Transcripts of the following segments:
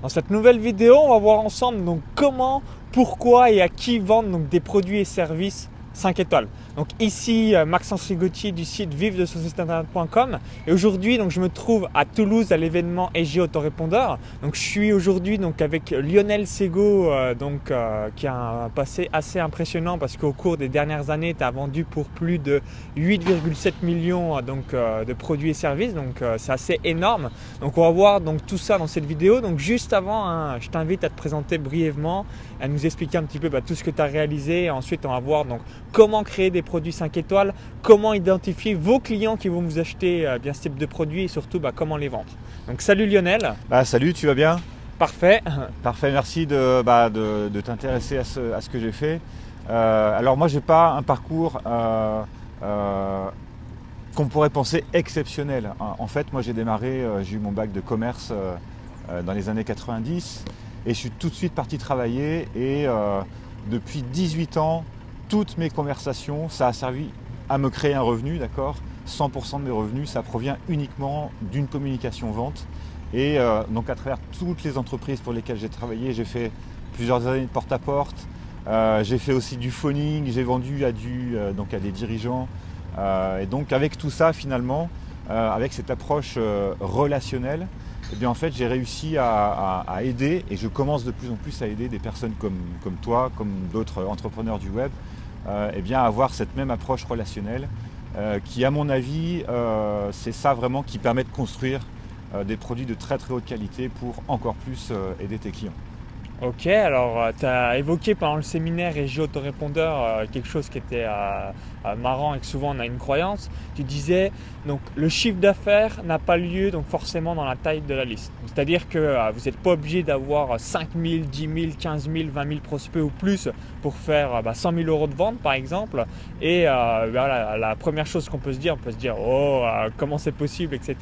Dans cette nouvelle vidéo, on va voir ensemble donc comment, pourquoi et à qui vendre des produits et services 5 étoiles. Donc ici euh, Maxence Rigotti du site vive de son site internet.com et aujourd'hui donc je me trouve à Toulouse à l'événement EG Autorépondeur. Donc je suis aujourd'hui donc avec Lionel Sego euh, donc euh, qui a un passé assez impressionnant parce qu'au cours des dernières années tu as vendu pour plus de 8,7 millions donc de produits et services donc c'est assez énorme. Donc on va voir donc tout ça dans cette vidéo. Donc juste avant hein, je t'invite à te présenter brièvement, à nous expliquer un petit peu bah, tout ce que tu as réalisé ensuite on va voir donc comment créer des produits 5 étoiles, comment identifier vos clients qui vont vous acheter euh, bien ce type de produits et surtout bah, comment les vendre. Donc salut Lionel. Bah, salut, tu vas bien? Parfait. Parfait, merci de, bah, de, t'intéresser à ce, à ce, que j'ai fait. Euh, alors moi, j'ai pas un parcours euh, qu'on pourrait penser exceptionnel. En fait, moi, j'ai démarré, j'ai eu mon bac de commerce dans les années 90 et je suis tout de suite parti travailler et depuis 18 ans, toutes mes conversations, ça a servi à me créer un revenu, d'accord? 100% de mes revenus, ça provient uniquement d'une communication vente. Et euh, donc à travers toutes les entreprises pour lesquelles j'ai travaillé, j'ai fait plusieurs années de porte-à-porte. Euh, j'ai fait aussi du phoning, j'ai vendu à, du, euh, à des dirigeants. et donc avec tout ça, finalement, avec cette approche relationnelle, eh en fait j'ai réussi à, aider et je commence de plus en plus à aider des personnes comme, toi, comme d'autres entrepreneurs du web, euh, eh bien avoir cette même approche relationnelle euh, qui à mon avis euh, c'est ça vraiment qui permet de construire des produits de très très haute qualité pour encore plus aider tes clients. Ok, alors tu as évoqué pendant le séminaire Régie Autorépondeur quelque chose qui était euh, marrant et que souvent on a une croyance. Tu disais donc le chiffre d'affaires n'a pas lieu donc forcément dans la taille de la liste. C'est-à-dire que euh, vous n'êtes pas obligé d'avoir 5 000, 10 000, 15 000, 20 000 prospects ou plus pour faire 100 euh, 000 bah, euros de vente par exemple. Et voilà, la première chose qu'on peut se dire, on peut se dire oh comment c'est possible, etc.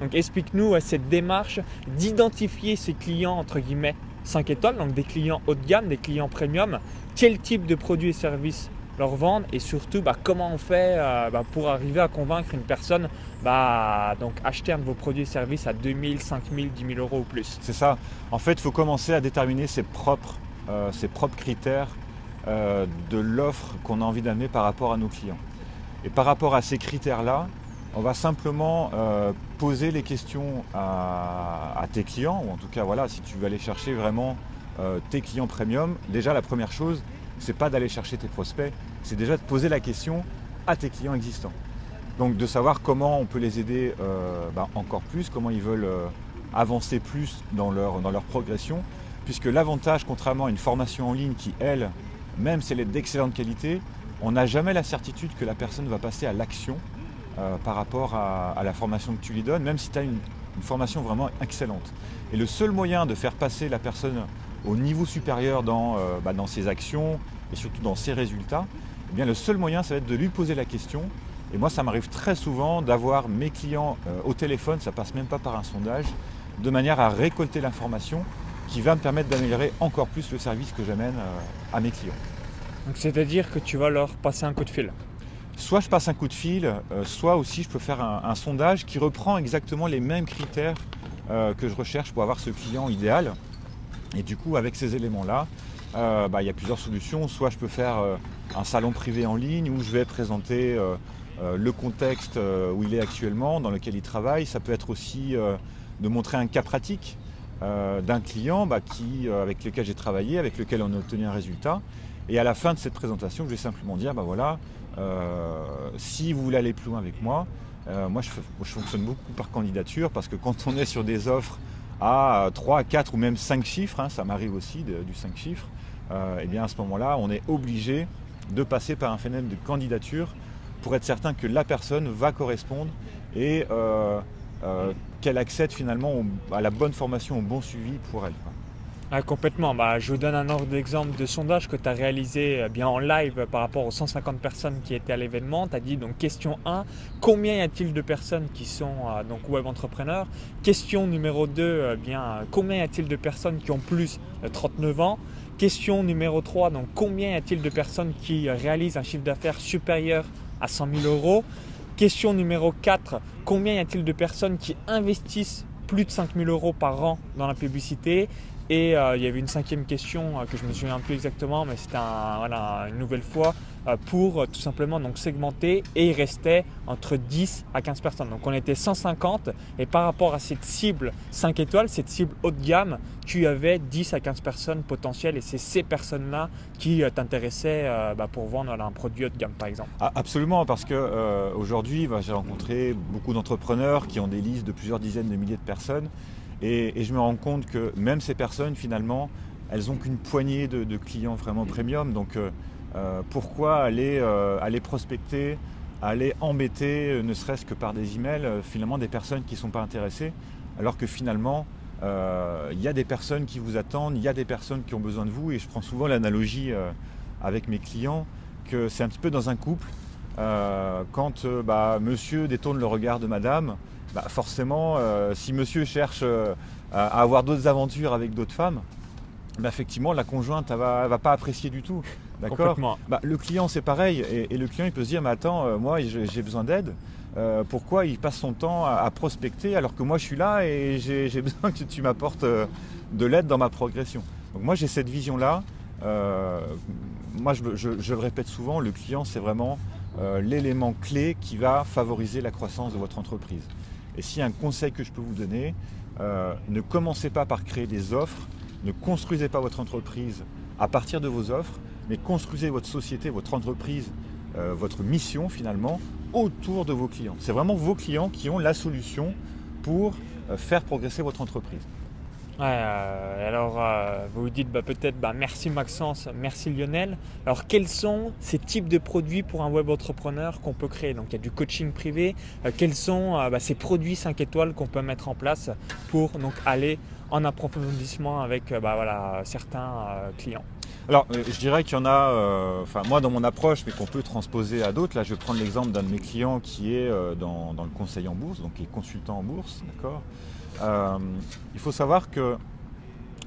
Donc explique-nous cette démarche d'identifier ces clients entre guillemets 5 étoiles, donc des clients haut de gamme, des clients premium, quel type de produits et services leur vendre et surtout bah, comment on fait euh, bah, pour arriver à convaincre une personne bah, donc acheter un de vos produits et services à 2000, 5000, 10 000 euros ou plus? C'est ça. En fait, il faut commencer à déterminer ses propres, euh, ses propres critères euh, de l'offre qu'on a envie d'amener par rapport à nos clients. Et par rapport à ces critères-là, on va simplement poser les questions à, tes clients, ou en tout cas, voilà, si tu veux aller chercher vraiment tes clients premium, déjà la première chose, c'est pas d'aller chercher tes prospects, c'est déjà de poser la question à tes clients existants. Donc de savoir comment on peut les aider euh, bah, encore plus, comment ils veulent euh, avancer plus dans leur progression, puisque l'avantage, contrairement à une formation en ligne qui, elle, même si elle est d'excellente qualité, on n'a jamais la certitude que la personne va passer à l'action euh, par rapport à, la formation que tu lui donnes, même si tu as une, formation vraiment excellente. Et le seul moyen de faire passer la personne au niveau supérieur dans, bah, dans ses actions et surtout dans ses résultats, eh bien, le seul moyen, ça va être de lui poser la question. Et moi, ça m'arrive très souvent d'avoir mes clients euh, au téléphone, ça passe même pas par un sondage, de manière à récolter l'information qui va me permettre d'améliorer encore plus le service que j'amène euh, à mes clients. Donc c'est-à-dire que tu vas leur passer un coup de fil Soit je passe un coup de fil, euh, soit aussi je peux faire un, sondage qui reprend exactement les mêmes critères que je recherche pour avoir ce client idéal. Et du coup, avec ces éléments-là, bah, il y a plusieurs solutions. Soit je peux faire un salon privé en ligne où je vais présenter euh, euh, le contexte euh, où il est actuellement, dans lequel il travaille. Ça peut être aussi de montrer un cas pratique d'un client bah, avec lequel j'ai travaillé, avec lequel on a obtenu un résultat. Et à la fin de cette présentation, je vais simplement dire, bah voilà, si vous voulez aller plus loin avec moi, moi je, fonctionne beaucoup par candidature parce que quand on est sur des offres à 3, 4 ou même 5 chiffres, hein, ça m'arrive aussi du 5 chiffres, et eh bien à ce moment-là, on est obligé de passer par un phénomène de candidature pour être certain que la personne va correspondre et euh, euh, qu'elle accède finalement à la bonne formation, au bon suivi pour elle. Ah, complètement. Bah, je vous donne un ordre d'exemple de sondage que tu as réalisé euh, bien en live par rapport aux 150 personnes qui étaient à l'événement. Tu as dit donc question 1, combien y a-t-il de personnes qui sont donc web entrepreneurs? Question numéro 2, bien combien y a-t-il de personnes qui ont plus de 39 ans? Question numéro 3, donc combien y a-t-il de personnes qui réalisent un chiffre d'affaires supérieur à 100 000 euros? Question numéro 4, combien y a-t-il de personnes qui investissent plus de 5000 euros par an dans la publicité? Et euh, il y avait une cinquième question euh, que je me souviens plus exactement, mais c'était une nouvelle fois euh, pour tout simplement donc segmenter et il restait entre 10 à 15 personnes. Donc on était 150 et par rapport à cette cible 5 étoiles, cette cible haut de gamme, tu avais 10 à 15 personnes potentielles et c'est ces personnes-là qui t'intéressaient bah, pour vendre un produit haut de gamme par exemple. Ah, absolument, parce que aujourd'hui bah, j'ai rencontré beaucoup d'entrepreneurs qui ont des listes de plusieurs dizaines de milliers de personnes et, je me rends compte que même ces personnes, finalement, elles n'ont qu'une poignée de, clients vraiment premium. Donc euh, euh, pourquoi aller, euh, aller prospecter, aller embêter, ne serait-ce que par des emails, finalement des personnes qui ne sont pas intéressées, alors que finalement, il y a des personnes qui vous attendent, il y a des personnes qui ont besoin de vous. Et je prends souvent l'analogie avec mes clients que c'est un petit peu dans un couple. Quand bah, monsieur détourne le regard de madame, bah, forcément, euh, si monsieur cherche euh, à avoir d'autres aventures avec d'autres femmes, bah, effectivement, la conjointe ne va, va, pas apprécier du tout. D'accord bah, Le client, c'est pareil. Et, le client, il peut se dire, mais attends, euh, moi, j'ai besoin d'aide. pourquoi il passe son temps à, prospecter alors que moi, je suis là et j'ai besoin que tu m'apportes de l'aide dans ma progression? Donc moi, j'ai cette vision-là. moi, je, je, le répète souvent, le client, c'est vraiment l'élément clé qui va favoriser la croissance de votre entreprise. Et s'il y a un conseil que je peux vous donner, euh, ne commencez pas par créer des offres, ne construisez pas votre entreprise à partir de vos offres, mais construisez votre société, votre entreprise, euh, votre mission finalement autour de vos clients. C'est vraiment vos clients qui ont la solution pour euh, faire progresser votre entreprise. Euh, alors, euh, vous vous dites bah, peut-être bah, merci Maxence, merci Lionel. Alors, quels sont ces types de produits pour un web entrepreneur qu'on peut créer? Donc, il y a du coaching privé. Euh, quels sont bah, ces produits 5 étoiles qu'on peut mettre en place pour donc, aller en approfondissement avec voilà, certains clients? Alors, je dirais qu'il y en a, enfin moi dans mon approche, mais qu'on peut transposer à d'autres. Là, je vais prendre l'exemple d'un de mes clients qui est dans, dans, le conseil en bourse, donc qui est consultant en bourse, d'accord? Euh, il faut savoir que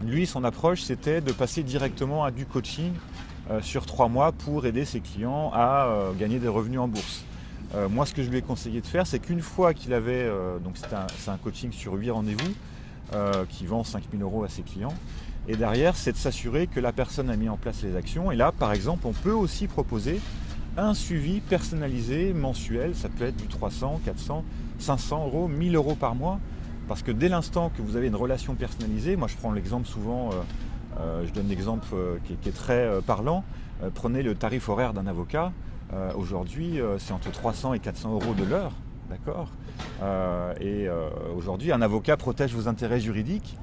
lui, son approche, c'était de passer directement à du coaching euh, sur trois mois pour aider ses clients à euh, gagner des revenus en bourse. moi, ce que je lui ai conseillé de faire, c'est qu'une fois qu'il avait, donc c'est un, coaching sur 8 rendez-vous, qui vend 5000 euros à ses clients, et derrière, c'est de s'assurer que la personne a mis en place les actions. Et là, par exemple, on peut aussi proposer un suivi personnalisé mensuel, ça peut être du 300, 400, 500 euros, 1000 euros par mois, parce que dès l'instant que vous avez une relation personnalisée, moi je prends l'exemple souvent, euh, euh, je donne l'exemple euh, qui, est très parlant, prenez le tarif horaire d'un avocat, aujourd'hui c'est entre 300 et 400 euros de l'heure, d'accord? Et aujourd'hui un avocat protège vos intérêts juridiques.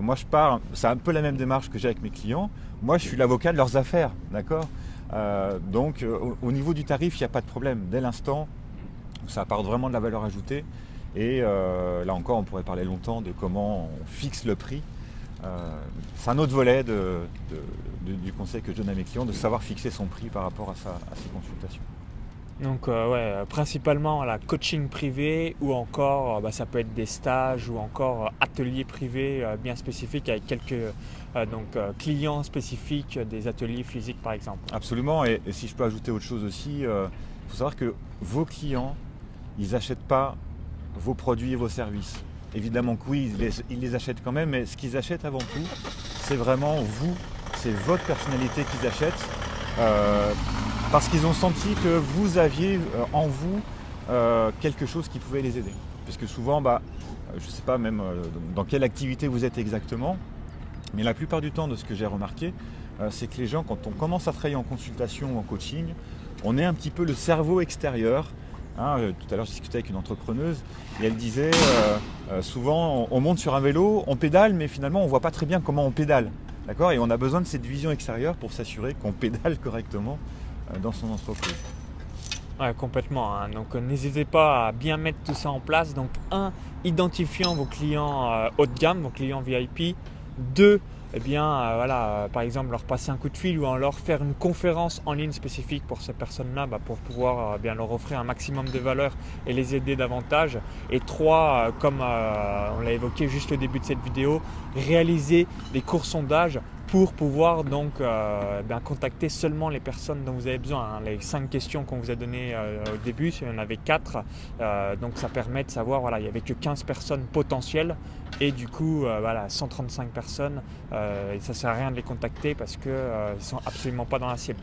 Moi je pars, c'est un peu la même démarche que j'ai avec mes clients, moi je suis l'avocat de leurs affaires, d'accord Donc au, niveau du tarif, il n'y a pas de problème. Dès l'instant, ça apporte vraiment de la valeur ajoutée. Et euh, là encore, on pourrait parler longtemps de comment on fixe le prix. Euh, c'est un autre volet du conseil que je donne à mes clients, de savoir fixer son prix par rapport à, ses consultations. Donc euh, ouais, principalement la coaching privé ou encore bah, ça peut être des stages ou encore ateliers privés bien spécifiques avec quelques donc, clients spécifiques des ateliers physiques par exemple. Absolument et, si je peux ajouter autre chose aussi, il faut savoir que vos clients, ils n'achètent pas vos produits et vos services. Évidemment que oui, ils les, achètent quand même, mais ce qu'ils achètent avant tout, c'est vraiment vous, c'est votre personnalité qu'ils achètent, euh, parce qu'ils ont senti que vous aviez euh, en vous euh, quelque chose qui pouvait les aider. Puisque souvent, bah, je ne sais pas même dans quelle activité vous êtes exactement, mais la plupart du temps de ce que j'ai remarqué, c'est que les gens, quand on commence à travailler en consultation ou en coaching, on est un petit peu le cerveau extérieur Hein, euh, tout à l'heure, je discutais avec une entrepreneuse et elle disait euh, euh, souvent on, monte sur un vélo, on pédale, mais finalement on ne voit pas très bien comment on pédale. D'accord? Et on a besoin de cette vision extérieure pour s'assurer qu'on pédale correctement dans son entreprise. Ouais, complètement. Hein. Donc n'hésitez pas à bien mettre tout ça en place. Donc un, identifiant vos clients haut de gamme, vos clients VIP. Deux, eh bien, euh, voilà, euh, par exemple, leur passer un coup de fil ou alors faire une conférence en ligne spécifique pour ces personnes-là bah, pour pouvoir euh, bien leur offrir un maximum de valeur et les aider davantage. Et trois, comme on l'a évoqué juste au début de cette vidéo, réaliser des courts sondages pour pouvoir donc euh, ben, contacter seulement les personnes dont vous avez besoin. Hein. Les cinq questions qu'on vous a données euh, au début, il y en avait quatre, euh, donc ça permet de savoir, voilà, il n'y avait que 15 personnes potentielles et du coup, voilà, 135 personnes, ça ne sert à rien de les contacter parce qu'ils ne sont absolument pas dans la cible.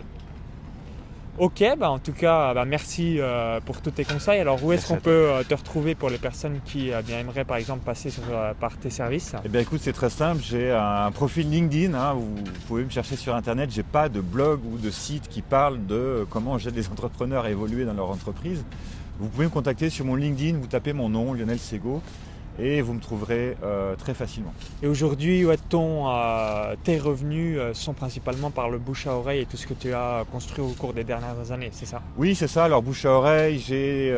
Ok, bah en tout cas, bah merci euh, pour tous tes conseils. Alors, où est-ce qu'on peut euh, te retrouver pour les personnes qui euh, bien aimeraient, par exemple, passer par tes services? Eh bien, écoute, c'est très simple. J'ai un profil LinkedIn. Hein, vous pouvez me chercher sur Internet. J'ai pas de blog ou de site qui parle de comment j'aide les entrepreneurs à évoluer dans leur entreprise. Vous pouvez me contacter sur mon LinkedIn. Vous tapez mon nom, Lionel Sego et vous me trouverez euh, très facilement. Et aujourd'hui, ton, euh, tes revenus euh, sont principalement par le bouche à oreille et tout ce que tu as construit au cours des dernières années, c'est ça? Oui, c'est ça. Alors bouche à oreille, j'ai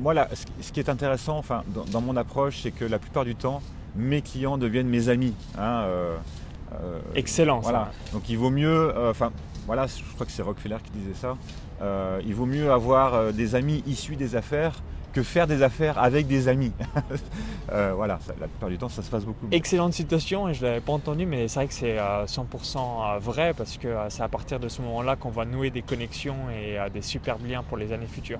moi là, ce qui est intéressant, enfin, dans, mon approche, c'est que la plupart du temps, mes clients deviennent mes amis. Hein, Excellent. Voilà. Donc il vaut mieux, enfin voilà, je crois que c'est Rockefeller qui disait ça. il vaut mieux avoir des amis issus des affaires que faire des affaires avec des amis. Euh, voilà, la plupart du temps, ça se passe beaucoup. Excellente citation, et je ne l'avais pas entendu, mais c'est vrai que c'est 100% euh, vrai, parce que euh, c'est à partir de ce moment-là qu'on va nouer des connexions et des superbes liens pour les années futures.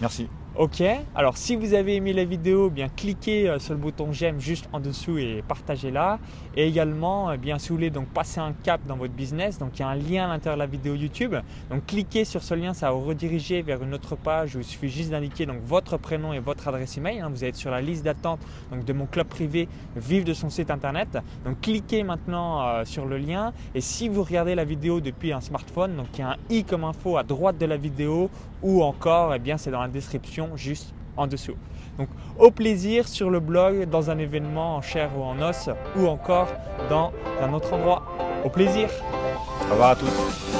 Merci. Ok, alors si vous avez aimé la vidéo, eh bien cliquez euh, sur le bouton j'aime juste en dessous et partagez-la. Et également, eh bien si vous voulez donc passer un cap dans votre business, donc il y a un lien à l'intérieur de la vidéo YouTube. Donc cliquez sur ce lien, ça va vous rediriger vers une autre page où il suffit juste d'indiquer donc votre prénom et votre adresse email. Hein. Vous êtes sur la liste d'attente donc de mon club privé Vive de son site internet. Donc cliquez maintenant euh, sur le lien et si vous regardez la vidéo depuis un smartphone, donc il y a un i comme info à droite de la vidéo ou encore eh bien c'est dans la juste en dessous. Donc au plaisir sur le blog, dans un événement en chair ou en os, ou encore dans un autre endroit. Au plaisir. Au revoir à tous.